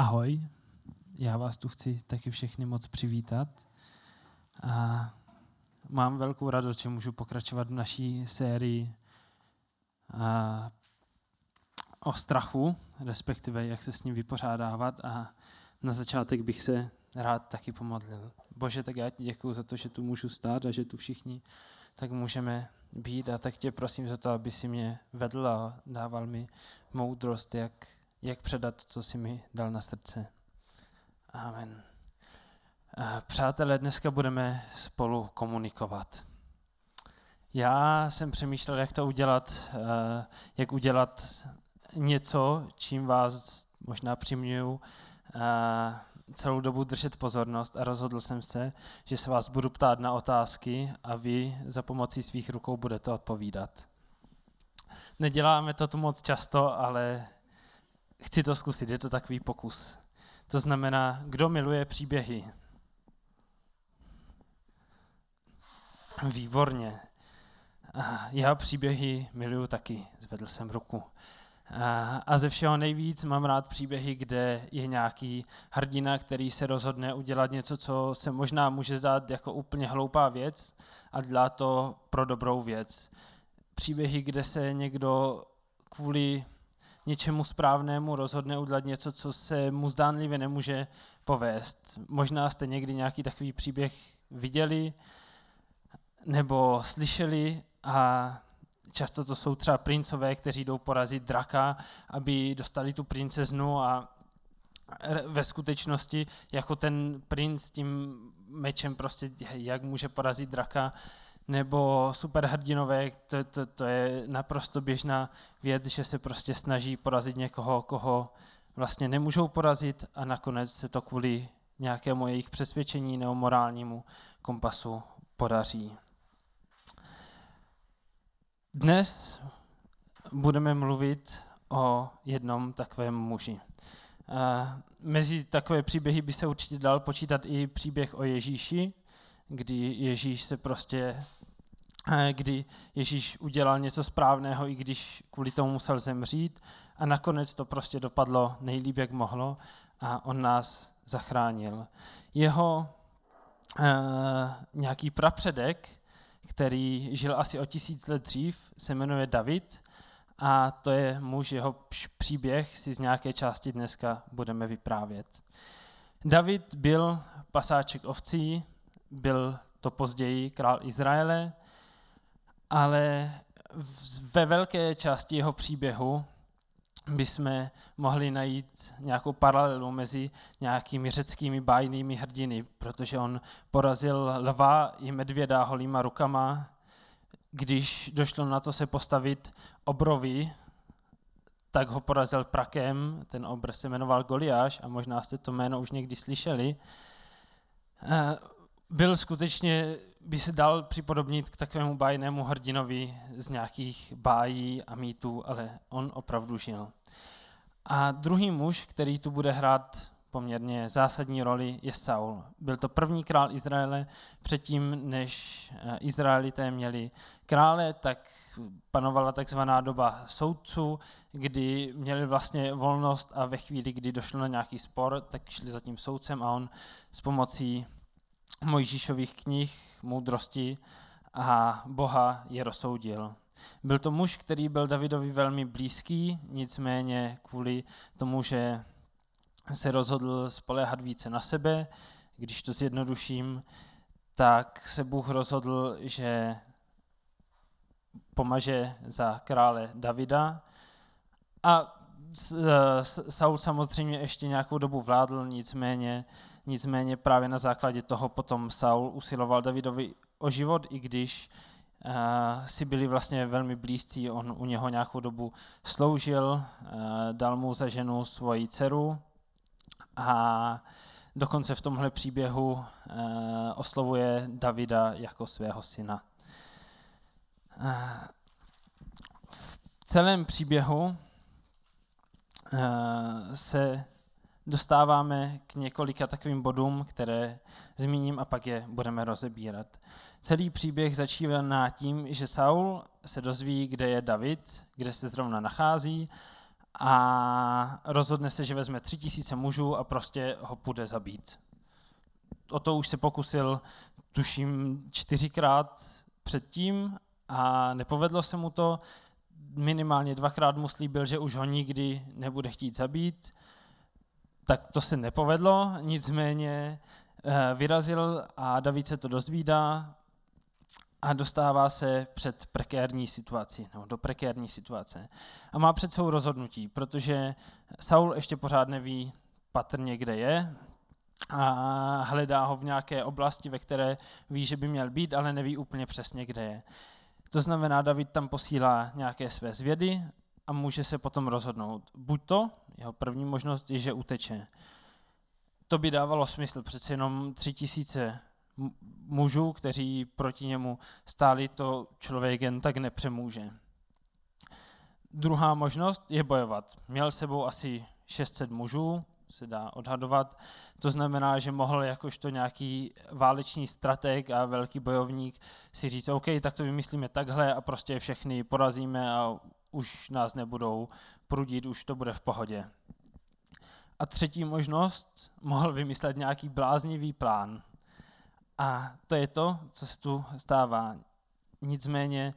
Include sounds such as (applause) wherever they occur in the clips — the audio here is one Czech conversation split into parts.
Ahoj, já vás tu chci taky všechny moc přivítat. A mám velkou radost, že můžu pokračovat v naší sérii a, o strachu, respektive jak se s ním vypořádávat. A na začátek bych se rád taky pomodlil. Bože, tak já ti děkuji za to, že tu můžu stát a že tu všichni tak můžeme být a tak tě prosím za to, aby si mě vedl a dával mi moudrost, jak jak předat, co si mi dal na srdce. Amen. Přátelé, dneska budeme spolu komunikovat. Já jsem přemýšlel, jak to udělat, jak udělat něco, čím vás možná přiměju celou dobu držet pozornost a rozhodl jsem se, že se vás budu ptát na otázky a vy za pomocí svých rukou budete odpovídat. Neděláme to tu moc často, ale chci to zkusit, je to takový pokus. To znamená, kdo miluje příběhy? Výborně. Já příběhy miluju taky, zvedl jsem ruku. A ze všeho nejvíc mám rád příběhy, kde je nějaký hrdina, který se rozhodne udělat něco, co se možná může zdát jako úplně hloupá věc, a dělá to pro dobrou věc. Příběhy, kde se někdo kvůli něčemu správnému rozhodne udělat něco, co se mu zdánlivě nemůže povést. Možná jste někdy nějaký takový příběh viděli nebo slyšeli a často to jsou třeba princové, kteří jdou porazit draka, aby dostali tu princeznu a ve skutečnosti jako ten princ tím mečem prostě jak může porazit draka, nebo superhrdinové, to, to, to je naprosto běžná věc, že se prostě snaží porazit někoho, koho vlastně nemůžou porazit a nakonec se to kvůli nějakému jejich přesvědčení nebo morálnímu kompasu podaří. Dnes budeme mluvit o jednom takovém muži. Mezi takové příběhy by se určitě dal počítat i příběh o Ježíši, kdy Ježíš se prostě kdy Ježíš udělal něco správného, i když kvůli tomu musel zemřít a nakonec to prostě dopadlo nejlíp, jak mohlo a on nás zachránil. Jeho uh, nějaký prapředek, který žil asi o tisíc let dřív, se jmenuje David a to je muž, jeho příběh si z nějaké části dneska budeme vyprávět. David byl pasáček ovcí, byl to později král Izraele, ale ve velké části jeho příběhu bychom mohli najít nějakou paralelu mezi nějakými řeckými bájnými hrdiny, protože on porazil lva i medvěda holýma rukama, když došlo na to se postavit obrovi, tak ho porazil prakem, ten obr se jmenoval Goliáš a možná jste to jméno už někdy slyšeli. Eh, byl skutečně by se dal připodobnit k takovému bájnému hrdinovi z nějakých bájí a mýtů, ale on opravdu žil. A druhý muž, který tu bude hrát poměrně zásadní roli, je Saul. Byl to první král Izraele. Předtím, než eh, Izraelité měli krále, tak panovala takzvaná doba soudců, kdy měli vlastně volnost a ve chvíli, kdy došlo na nějaký spor, tak šli za tím soudcem a on s pomocí Mojžíšových knih, moudrosti a Boha je rozsoudil. Byl to muž, který byl Davidovi velmi blízký, nicméně kvůli tomu, že se rozhodl spolehat více na sebe, když to zjednoduším, tak se Bůh rozhodl, že pomaže za krále Davida a Saul samozřejmě ještě nějakou dobu vládl, nicméně Nicméně právě na základě toho potom Saul usiloval Davidovi o život, i když uh, si byli vlastně velmi blízcí. On u něho nějakou dobu sloužil, uh, dal mu za ženu svoji dceru a dokonce v tomhle příběhu uh, oslovuje Davida jako svého syna. Uh, v celém příběhu se dostáváme k několika takovým bodům, které zmíním a pak je budeme rozebírat. Celý příběh začíná tím, že Saul se dozví, kde je David, kde se zrovna nachází a rozhodne se, že vezme tři tisíce mužů a prostě ho půjde zabít. O to už se pokusil, tuším, čtyřikrát předtím a nepovedlo se mu to. Minimálně dvakrát mu slíbil, že už ho nikdy nebude chtít zabít. Tak to se nepovedlo, nicméně eh, vyrazil a David se to dozvídá a dostává se před prekérní situaci, nebo do prekérní situace. A má před svou rozhodnutí, protože Saul ještě pořád neví patrně, kde je, a hledá ho v nějaké oblasti, ve které ví, že by měl být, ale neví úplně přesně, kde je. To znamená, David tam posílá nějaké své zvědy a může se potom rozhodnout. Buď to, jeho první možnost je, že uteče. To by dávalo smysl, přece jenom tři tisíce mužů, kteří proti němu stáli, to člověk jen tak nepřemůže. Druhá možnost je bojovat. Měl sebou asi 600 mužů, se dá odhadovat. To znamená, že mohl jakožto nějaký válečný strateg a velký bojovník si říct, OK, tak to vymyslíme takhle a prostě všechny porazíme a už nás nebudou prudit, už to bude v pohodě. A třetí možnost, mohl vymyslet nějaký bláznivý plán. A to je to, co se tu stává. Nicméně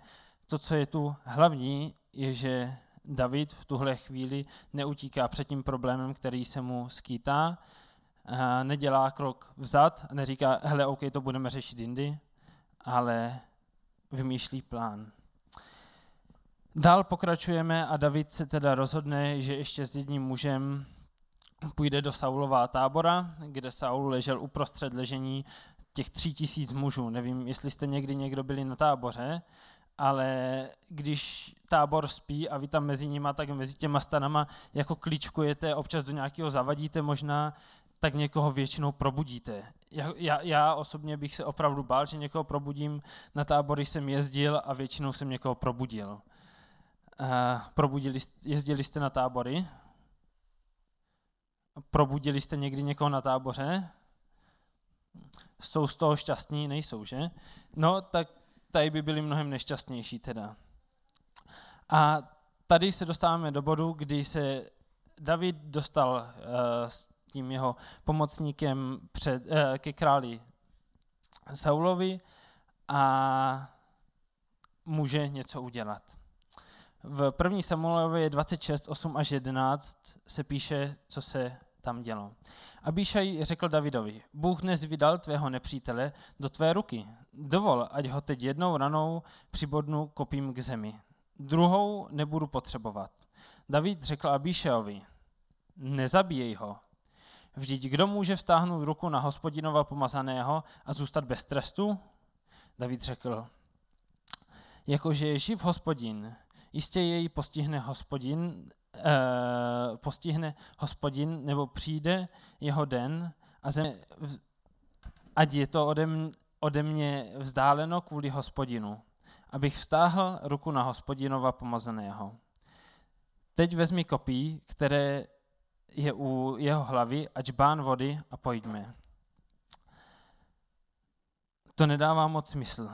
to, co je tu hlavní, je, že David v tuhle chvíli neutíká před tím problémem, který se mu skýtá, nedělá krok vzad neříká, hele, OK, to budeme řešit jindy, ale vymýšlí plán. Dál pokračujeme a David se teda rozhodne, že ještě s jedním mužem půjde do Saulova tábora, kde Saul ležel uprostřed ležení těch tří tisíc mužů. Nevím, jestli jste někdy někdo byli na táboře, ale když tábor spí a vy tam mezi nima, tak mezi těma stanama jako kličkujete, občas do nějakého zavadíte možná, tak někoho většinou probudíte. Já, já, já osobně bych se opravdu bál, že někoho probudím. Na tábory jsem jezdil a většinou jsem někoho probudil. Uh, probudili, jezdili jste na tábory? Probudili jste někdy někoho na táboře? Jsou z toho šťastní? Nejsou, že? No, tak tady by byli mnohem nešťastnější teda. A tady se dostáváme do bodu, kdy se David dostal uh, s tím jeho pomocníkem před, uh, ke králi Saulovi a může něco udělat. V první Samuelově 26, 8 až 11 se píše, co se tam dělo. Abíšaj řekl Davidovi, Bůh dnes vydal tvého nepřítele do tvé ruky. Dovol, ať ho teď jednou ranou přibodnu kopím k zemi. Druhou nebudu potřebovat. David řekl Abíšajovi, nezabíjej ho. Vždyť kdo může vstáhnout ruku na hospodinova pomazaného a zůstat bez trestu? David řekl, jakože je živ hospodin, jistě jej postihne hospodin postihne hospodin, nebo přijde jeho den a zem, ať je to ode, mě, ode mě vzdáleno kvůli hospodinu, abych vztáhl ruku na hospodinova pomazaného. Teď vezmi kopí, které je u jeho hlavy, ať bán vody a pojďme. To nedává moc smysl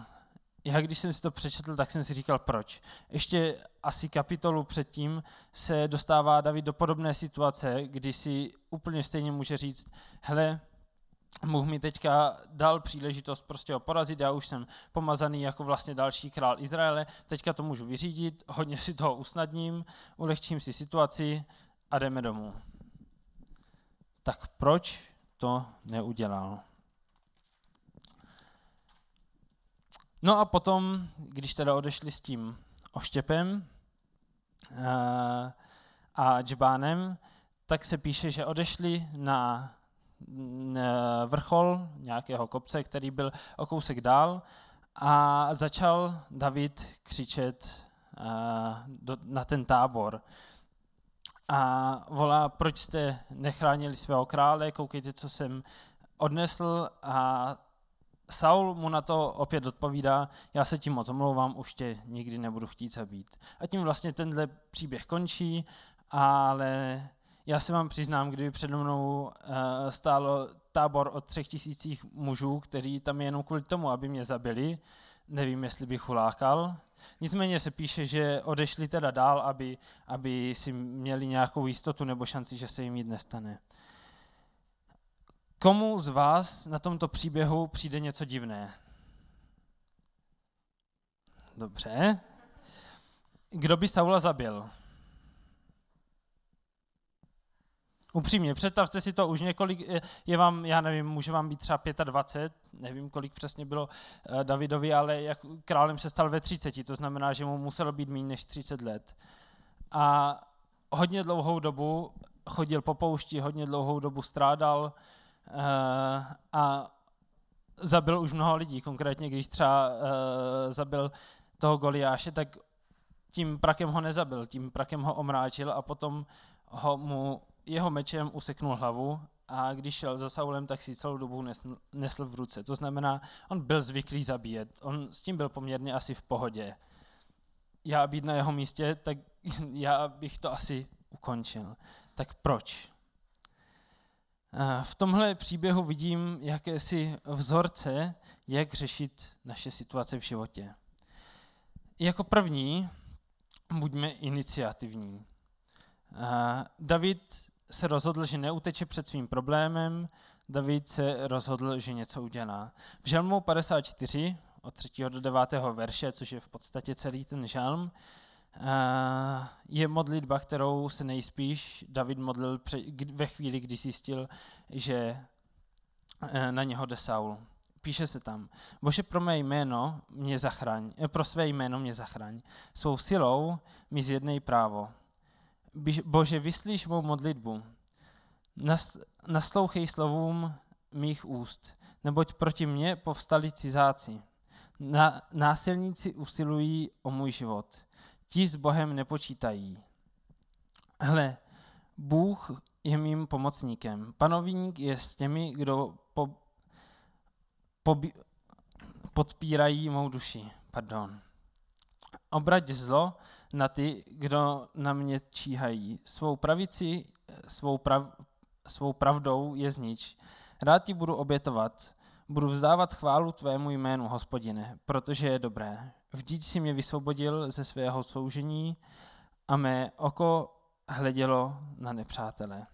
já když jsem si to přečetl, tak jsem si říkal, proč. Ještě asi kapitolu předtím se dostává David do podobné situace, kdy si úplně stejně může říct, hele, Bůh mi teďka dal příležitost prostě ho porazit, já už jsem pomazaný jako vlastně další král Izraele, teďka to můžu vyřídit, hodně si toho usnadním, ulehčím si situaci a jdeme domů. Tak proč to neudělal? No a potom, když teda odešli s tím oštěpem a džbánem, tak se píše, že odešli na vrchol nějakého kopce, který byl o kousek dál a začal David křičet do, na ten tábor. A volá, proč jste nechránili svého krále, koukejte, co jsem odnesl a Saul mu na to opět odpovídá, já se tím moc omlouvám, už tě nikdy nebudu chtít zabít. A tím vlastně tenhle příběh končí, ale já se vám přiznám, kdyby přede mnou uh, stálo tábor od třech tisících mužů, kteří tam jenom kvůli tomu, aby mě zabili, nevím, jestli bych ulákal. Nicméně se píše, že odešli teda dál, aby, aby si měli nějakou jistotu nebo šanci, že se jim jít nestane. Komu z vás na tomto příběhu přijde něco divné? Dobře. Kdo by Saula zabil? Upřímně, představte si to už několik, je vám, já nevím, může vám být třeba 25, nevím, kolik přesně bylo eh, Davidovi, ale jak králem se stal ve 30, to znamená, že mu muselo být méně než 30 let. A hodně dlouhou dobu chodil po poušti, hodně dlouhou dobu strádal a zabil už mnoho lidí. Konkrétně, když třeba eh, zabil toho Goliáše, tak tím prakem ho nezabil, tím prakem ho omráčil a potom ho mu jeho mečem useknul hlavu a když šel za Saulem, tak si celou dobu nesl, nesl v ruce. To znamená, on byl zvyklý zabíjet, on s tím byl poměrně asi v pohodě. Já být na jeho místě, tak (laughs) já bych to asi ukončil. Tak proč? V tomhle příběhu vidím jakési vzorce, jak řešit naše situace v životě. Jako první, buďme iniciativní. David se rozhodl, že neuteče před svým problémem, David se rozhodl, že něco udělá. V žalmu 54 od 3. do 9. verše, což je v podstatě celý ten žalm, je modlitba, kterou se nejspíš David modlil ve chvíli, kdy zjistil, že e, na něho jde Saul. Píše se tam, Bože, pro mé jméno mě zachraň, e, pro své jméno mě zachraň. Svou silou mi zjednej právo. Bože, vyslíš mou modlitbu. Naslouchej slovům mých úst, neboť proti mně povstali cizáci. Na, násilníci usilují o můj život. Ti s Bohem nepočítají. Hle, Bůh je mým pomocníkem. Panovník je s těmi, kdo po, po, podpírají mou duši. Pardon. Obrať zlo na ty, kdo na mě číhají. Svou pravici, svou, prav, svou pravdou je znič. Rád ti budu obětovat, budu vzdávat chválu tvému jménu, hospodine, protože je dobré. Vždyť si mě vysvobodil ze svého soužení a mé oko hledělo na nepřátele.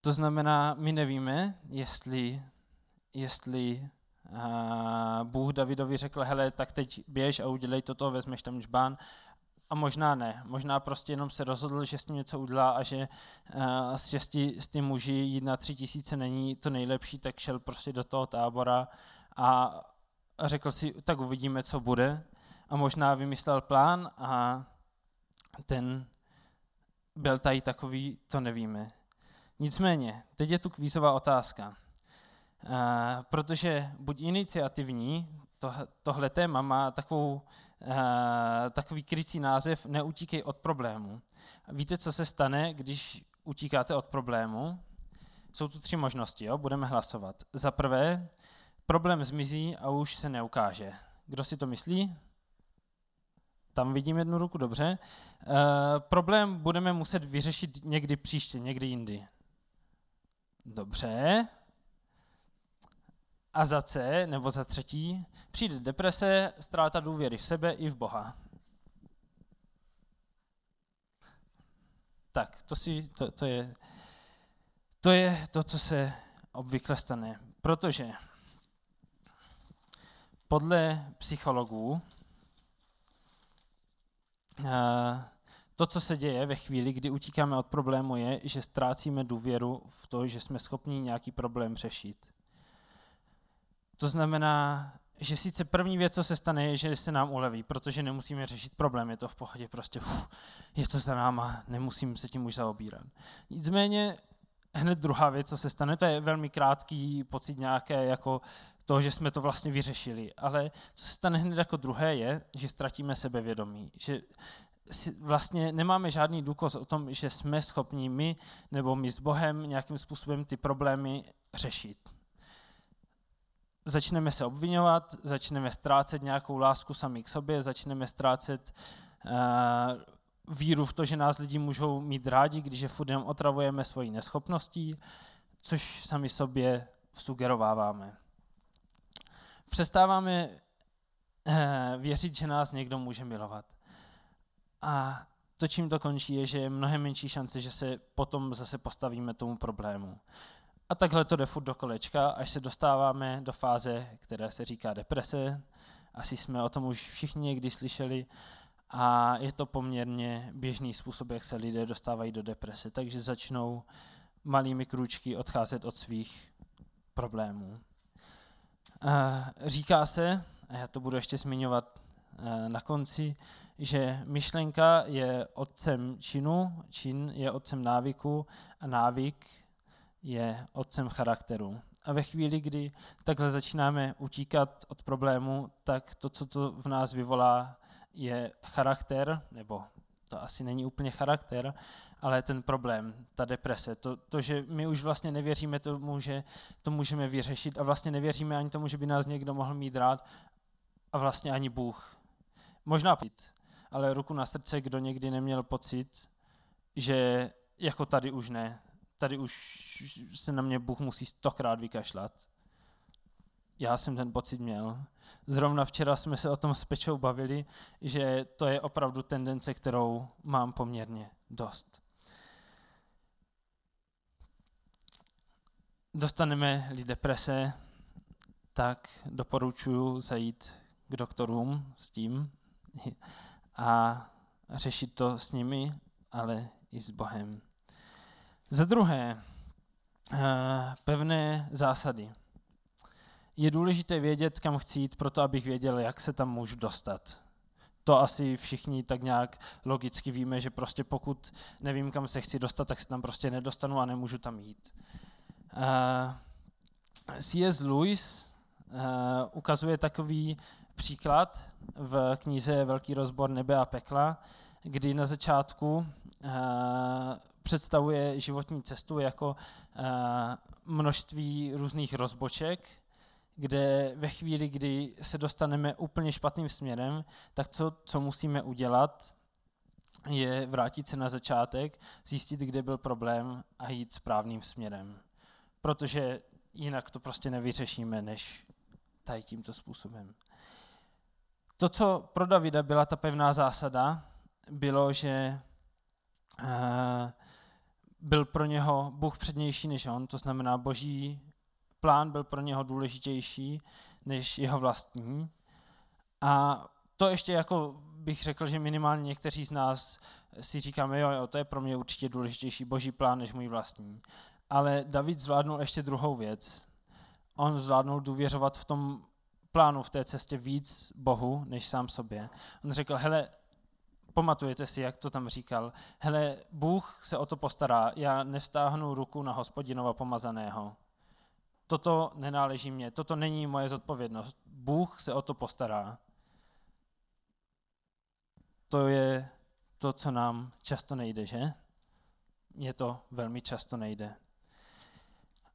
To znamená, my nevíme, jestli, jestli Bůh Davidovi řekl, hele, tak teď běž a udělej toto, vezmeš tam žbán. A možná ne. Možná prostě jenom se rozhodl, že s tím něco udělá a že uh, s, šesti, s tím muži jít na tři tisíce není to nejlepší, tak šel prostě do toho tábora a, řekl si, tak uvidíme, co bude. A možná vymyslel plán a ten byl tady takový, to nevíme. Nicméně, teď je tu kvízová otázka. Uh, protože buď iniciativní, to, tohle téma má takovou, uh, takový krycí název Neutíkej od problému. Víte, co se stane, když utíkáte od problému? Jsou tu tři možnosti, jo? budeme hlasovat. Za prvé, problém zmizí a už se neukáže. Kdo si to myslí? Tam vidím jednu ruku, dobře. Uh, problém budeme muset vyřešit někdy příště, někdy jindy. Dobře. A za C, nebo za třetí, přijde deprese, ztráta důvěry v sebe i v Boha. Tak, to, si, to, to, je, to je to, co se obvykle stane. Protože podle psychologů eh, to, co se děje ve chvíli, kdy utíkáme od problému, je, že ztrácíme důvěru v to, že jsme schopni nějaký problém řešit. To znamená, že sice první věc, co se stane, je, že se nám uleví, protože nemusíme řešit problém, je to v pohodě, prostě uf, je to za náma, nemusím se tím už zaobírat. Nicméně hned druhá věc, co se stane, to je velmi krátký pocit nějaké jako to, že jsme to vlastně vyřešili, ale co se stane hned jako druhé je, že ztratíme sebevědomí, že vlastně nemáme žádný důkaz o tom, že jsme schopni my nebo my s Bohem nějakým způsobem ty problémy řešit začneme se obvinovat, začneme ztrácet nějakou lásku sami k sobě, začneme ztrácet uh, víru v to, že nás lidi můžou mít rádi, když je furt otravujeme svojí neschopností, což sami sobě sugerováváme. Přestáváme eh, věřit, že nás někdo může milovat. A to, čím to končí, je, že je mnohem menší šance, že se potom zase postavíme tomu problému. A takhle to jde furt do kolečka, až se dostáváme do fáze, která se říká deprese. Asi jsme o tom už všichni někdy slyšeli. A je to poměrně běžný způsob, jak se lidé dostávají do deprese. Takže začnou malými krůčky odcházet od svých problémů. Říká se, a já to budu ještě zmiňovat Eh, na konci, že myšlenka je otcem činu, čin je otcem návyku a návyk je otcem charakteru. A ve chvíli, kdy takhle začínáme utíkat od problému, tak to, co to v nás vyvolá, je charakter, nebo to asi není úplně charakter, ale ten problém, ta deprese, to, to že my už vlastně nevěříme tomu, že to můžeme vyřešit a vlastně nevěříme ani tomu, že by nás někdo mohl mít rád a vlastně ani Bůh Možná pít, ale ruku na srdce, kdo někdy neměl pocit, že jako tady už ne, tady už se na mě Bůh musí stokrát vykašlat. Já jsem ten pocit měl. Zrovna včera jsme se o tom s Pečou bavili, že to je opravdu tendence, kterou mám poměrně dost. Dostaneme-li deprese, tak doporučuji zajít k doktorům s tím, (laughs) a řešit to s nimi, ale i s Bohem. Za druhé, eh, pevné zásady. Je důležité vědět, kam chci jít, proto abych věděl, jak se tam můžu dostat. To asi všichni tak nějak logicky víme, že prostě pokud nevím, kam se chci dostat, tak se tam prostě nedostanu a nemůžu tam jít. Eh, C.S. Lewis uh, ukazuje takový příklad v knize Velký rozbor nebe a pekla, kdy na začátku uh, představuje životní cestu jako množství různých rozboček, kde ve chvíli, kdy se dostaneme úplně špatným směrem, tak to, co musíme udělat, je vrátit se na začátek, zjistit, kde byl problém a jít správným směrem. Protože jinak to prostě nevyřešíme, než tady tímto způsobem. To, co pro Davida byla ta pevná zásada, bylo, že eh, byl pro něho Bůh přednější než on, to znamená boží plán byl pro něho důležitější než jeho vlastní. A to ještě jako bych řekl, že minimálně někteří z nás si říkáme, jo, jo, to je pro mě určitě důležitější boží plán než můj vlastní. Ale David zvládnul ještě druhou věc. On zvládnul důvěřovat v tom plánu v té cestě víc Bohu, než sám sobě. On řekl, hele, pamatujete si, jak to tam říkal, hele, Bůh se o to postará, já nevstáhnu ruku na hospodinova pomazaného. Toto nenáleží mě, toto není moje zodpovědnost. Bůh se o to postará. To je to, co nám často nejde, že? Mně to velmi často nejde.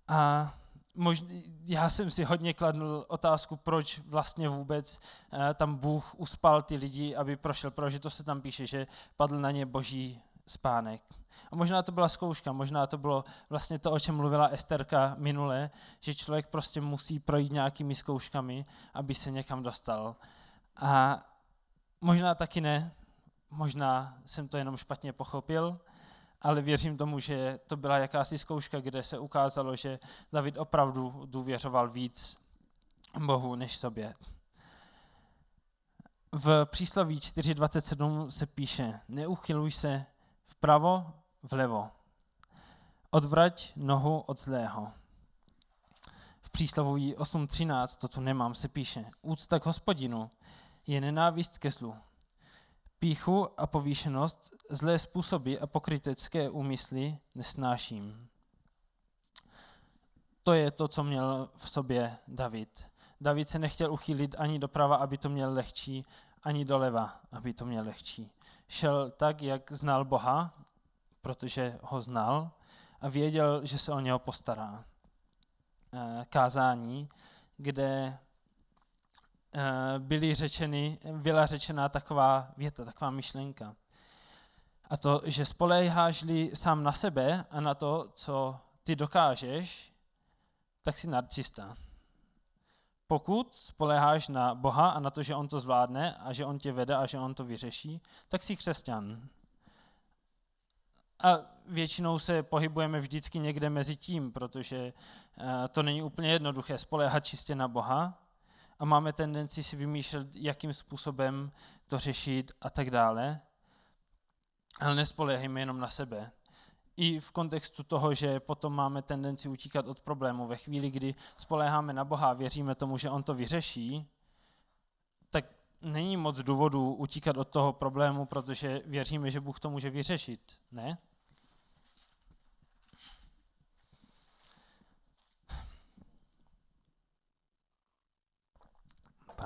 A možná, já jsem si hodně kladl otázku, proč vlastně vůbec uh, tam Bůh uspal ty lidi, aby prošel, protože to se tam píše, že padl na ně boží spánek. A možná to byla zkouška, možná to bylo vlastně to, o čem mluvila Esterka minule, že člověk prostě musí projít nějakými zkouškami, aby se někam dostal. A možná taky ne, možná jsem to jenom špatně pochopil, ale věřím tomu, že to byla jakási zkouška, kde se ukázalo, že David opravdu důvěřoval víc Bohu než sobě. V přísloví 4.27 se píše, neuchyluj se vpravo, vlevo. Odvrať nohu od zlého. V přísloví 8.13, to tu nemám, se píše, úcta k hospodinu je nenávist ke zlu. Píchu a povýšenost, zlé způsoby a pokrytecké úmysly nesnáším. To je to, co měl v sobě David. David se nechtěl uchýlit ani doprava, aby to měl lehčí, ani doleva, aby to měl lehčí. Šel tak, jak znal Boha, protože ho znal a věděl, že se o něho postará. Eh, kázání, kde byly řečeny, byla řečena taková věta, taková myšlenka. A to, že spoléháš-li sám na sebe a na to, co ty dokážeš, tak jsi narcista. Pokud spoleháš na Boha a na to, že On to zvládne a že On tě vede a že On to vyřeší, tak jsi křesťan. A většinou se pohybujeme vždycky někde mezi tím, protože eh, to není úplně jednoduché spoléhat čistě na Boha a máme tendenci si vymýšlet, jakým způsobem to řešit a tak dále. Ale nespoléhejme jenom na sebe. I v kontextu toho, že potom máme tendenci utíkat od problému. Ve chvíli, kdy spoléháme na Boha a věříme tomu, že On to vyřeší, tak není moc důvodu utíkat od toho problému, protože věříme, že Bůh to může vyřešit. Ne?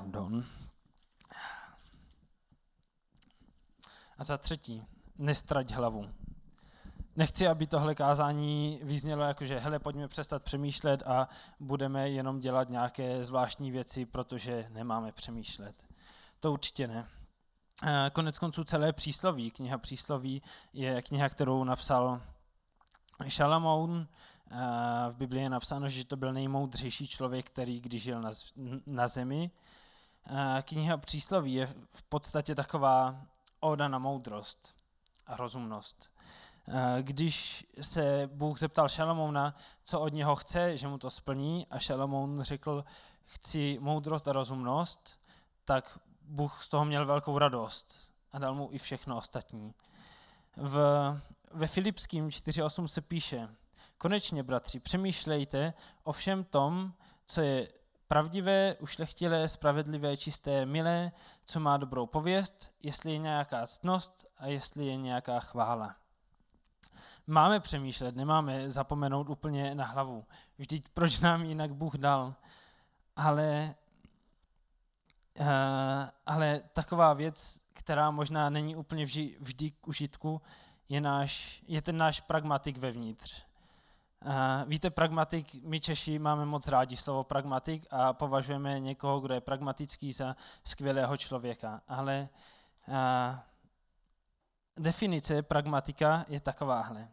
Pardon. A za třetí, nestrať hlavu. Nechci, aby tohle kázání vyznělo jako, že hele, pojďme přestat přemýšlet a budeme jenom dělat nějaké zvláštní věci, protože nemáme přemýšlet. To určitě ne. Eh, konec konců celé přísloví, kniha přísloví je kniha, kterou napsal Šalamoun. Eh, v Biblii je napsáno, že to byl nejmoudřejší člověk, který když žil na zemi. Eh, kniha přísloví je v podstatě taková oda na moudrost a rozumnost. Eh, když se Bůh zeptal Šalamouna, co od něho chce, že mu to splní, a Šalamoun řekl, chci moudrost a rozumnost, tak Bůh z toho měl velkou radost a dal mu i všechno ostatní. V, ve Filipským 4.8 se píše, konečně, bratři, přemýšlejte o všem tom, co je pravdivé, ušlechtilé, spravedlivé, čisté, milé, co má dobrou pověst, jestli je nějaká ctnost a jestli je nějaká chvála. Máme přemýšlet, nemáme zapomenout úplně na hlavu. Vždyť proč nám jinak Bůh dal? Ale, uh, ale taková věc, která možná není úplně vždy, vždy k užitku, je, náš, je ten náš pragmatik vevnitř. Uh, víte, pragmatik, my Češi máme moc rádi slovo pragmatik a považujeme někoho, kdo je pragmatický za skvělého člověka. Ale uh, definice pragmatika je takováhle.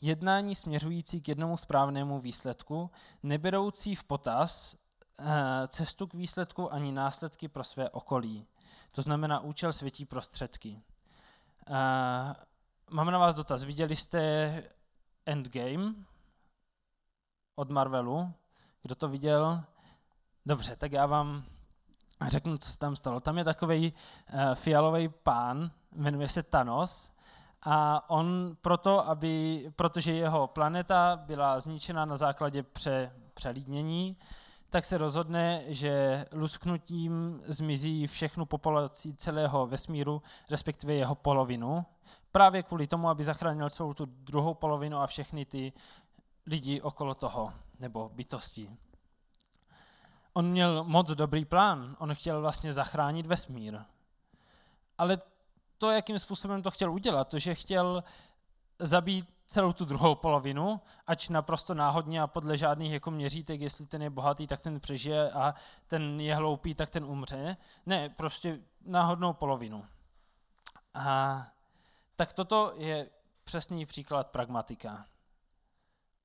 Jednání směřující k jednomu správnému výsledku, neberoucí v potaz uh, cestu k výsledku ani následky pro své okolí. To znamená účel světí prostředky. Mám na vás dotaz. Viděli jste Endgame? Od Marvelu. Kdo to viděl? Dobře, tak já vám řeknu, co se tam stalo. Tam je takový uh, eh, fialový pán, jmenuje se Thanos, a on proto, aby, protože jeho planeta byla zničena na základě pře, přelídnění, tak se rozhodne, že lusknutím zmizí všechnu populaci celého vesmíru, respektive jeho polovinu, právě kvůli tomu, aby zachránil celou tu druhou polovinu a všechny ty lidi okolo toho, nebo bytosti. On měl moc dobrý plán, on chtěl vlastně zachránit vesmír. Ale to, jakým způsobem to chtěl udělat, to, že chtěl zabít celou tu druhou polovinu, ač naprosto náhodně a podle žádných jako měřítek, jestli ten je bohatý, tak ten přežije a ten je hloupý, tak ten umře. Ne, prostě náhodnou polovinu. A tak toto je přesný příklad pragmatika.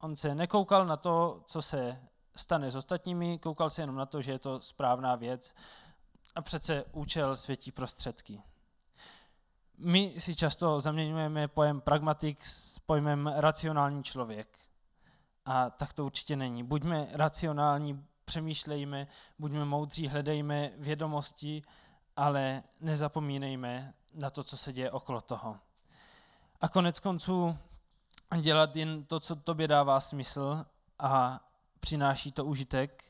On se nekoukal na to, co se stane s ostatními, koukal se jenom na to, že je to správná věc a přece účel světí prostředky. My si často zaměňujeme pojem pragmatik s pojmem racionální člověk. A tak to určitě není. Buďme racionální, přemýšlejme, buďme moudří, hledejme vědomosti, ale nezapomínejme na to, co se děje okolo toho. A konec konců dělat jen to, co tobě dává smysl a přináší to užitek,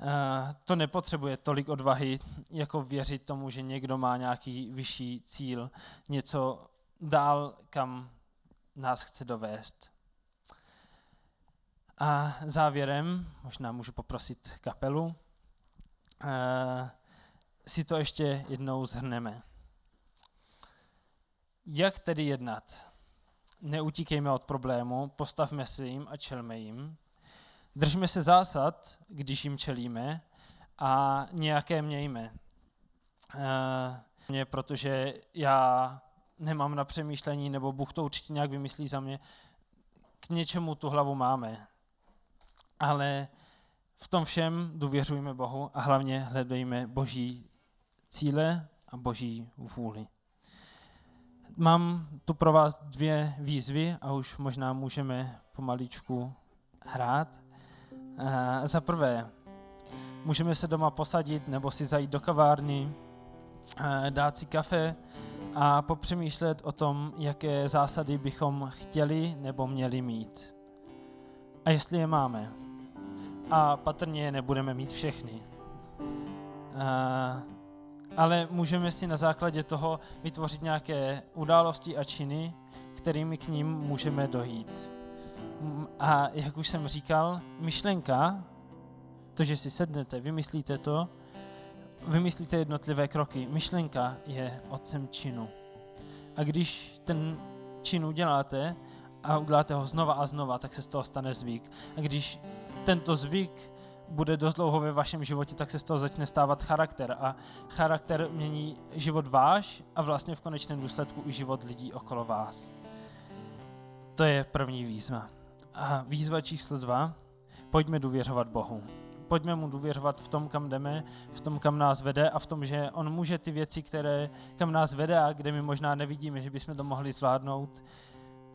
eh, to nepotřebuje tolik odvahy, jako věřit tomu, že někdo má nějaký vyšší cíl, něco dál, kam nás chce dovést. A závěrem, možná můžu poprosit kapelu, eh, si to ještě jednou zhrneme. Jak tedy jednat? Neutíkejme od problému, postavme se jim a čelme jim. Držme se zásad, když jim čelíme a nějaké mějme. E, protože já nemám na přemýšlení, nebo Bůh to určitě nějak vymyslí za mě, k něčemu tu hlavu máme. Ale v tom všem důvěřujme Bohu a hlavně hledejme boží cíle a boží vůli. Mám tu pro vás dvě výzvy a už možná můžeme pomaličku hrát. Uh, za prvé, můžeme se doma posadit nebo si zajít do kavárny, uh, dát si kafe a popřemýšlet o tom, jaké zásady bychom chtěli nebo měli mít. A jestli je máme. A patrně nebudeme mít všechny. Uh, ale můžeme si na základě toho vytvořit nějaké události a činy, kterými k ním můžeme dojít. A jak už jsem říkal, myšlenka, to, že si sednete, vymyslíte to, vymyslíte jednotlivé kroky. Myšlenka je otcem činu. A když ten čin uděláte a uděláte ho znova a znova, tak se z toho stane zvyk. A když tento zvyk bude dost dlouho ve vašem životě, tak se z toho začne stávat charakter. A charakter mění život váš a vlastně v konečném důsledku i život lidí okolo vás. To je první výzva. A výzva číslo dva, pojďme důvěřovat Bohu. Pojďme mu důvěřovat v tom, kam jdeme, v tom, kam nás vede a v tom, že on může ty věci, které kam nás vede a kde my možná nevidíme, že bychom to mohli zvládnout,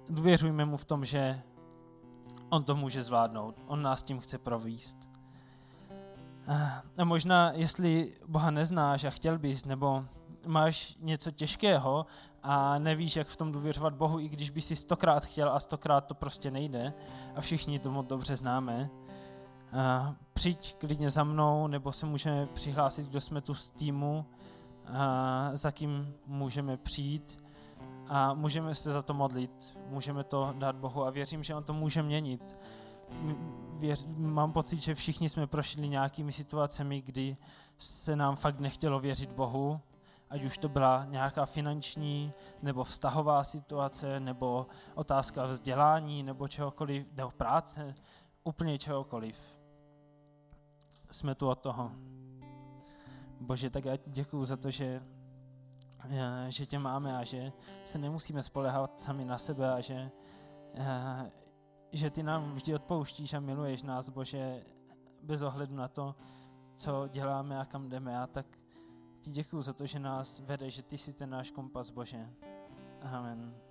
důvěřujme mu v tom, že on to může zvládnout. On nás tím chce províst. A možná, jestli Boha neznáš a chtěl bys, nebo máš něco těžkého a nevíš, jak v tom důvěřovat Bohu, i když by si stokrát chtěl a stokrát to prostě nejde a všichni to moc dobře známe, a přijď klidně za mnou, nebo se můžeme přihlásit, kdo jsme tu z týmu, a za kým můžeme přijít a můžeme se za to modlit, můžeme to dát Bohu a věřím, že On to může měnit věř, mám pocit, že všichni jsme prošli nějakými situacemi, kdy se nám fakt nechtělo věřit Bohu, ať už to byla nějaká finanční nebo vztahová situace, nebo otázka vzdělání, nebo čehokoliv, nebo práce, úplně čehokoliv. Jsme tu od toho. Bože, tak já děkuju za to, že, eh, že tě máme a že se nemusíme spolehat sami na sebe a že, eh, že ty nám vždy odpouštíš a miluješ nás, Bože, bez ohledu na to, co děláme a kam jdeme. A tak ti děkuji za to, že nás vede, že ty jsi ten náš kompas, Bože. Amen.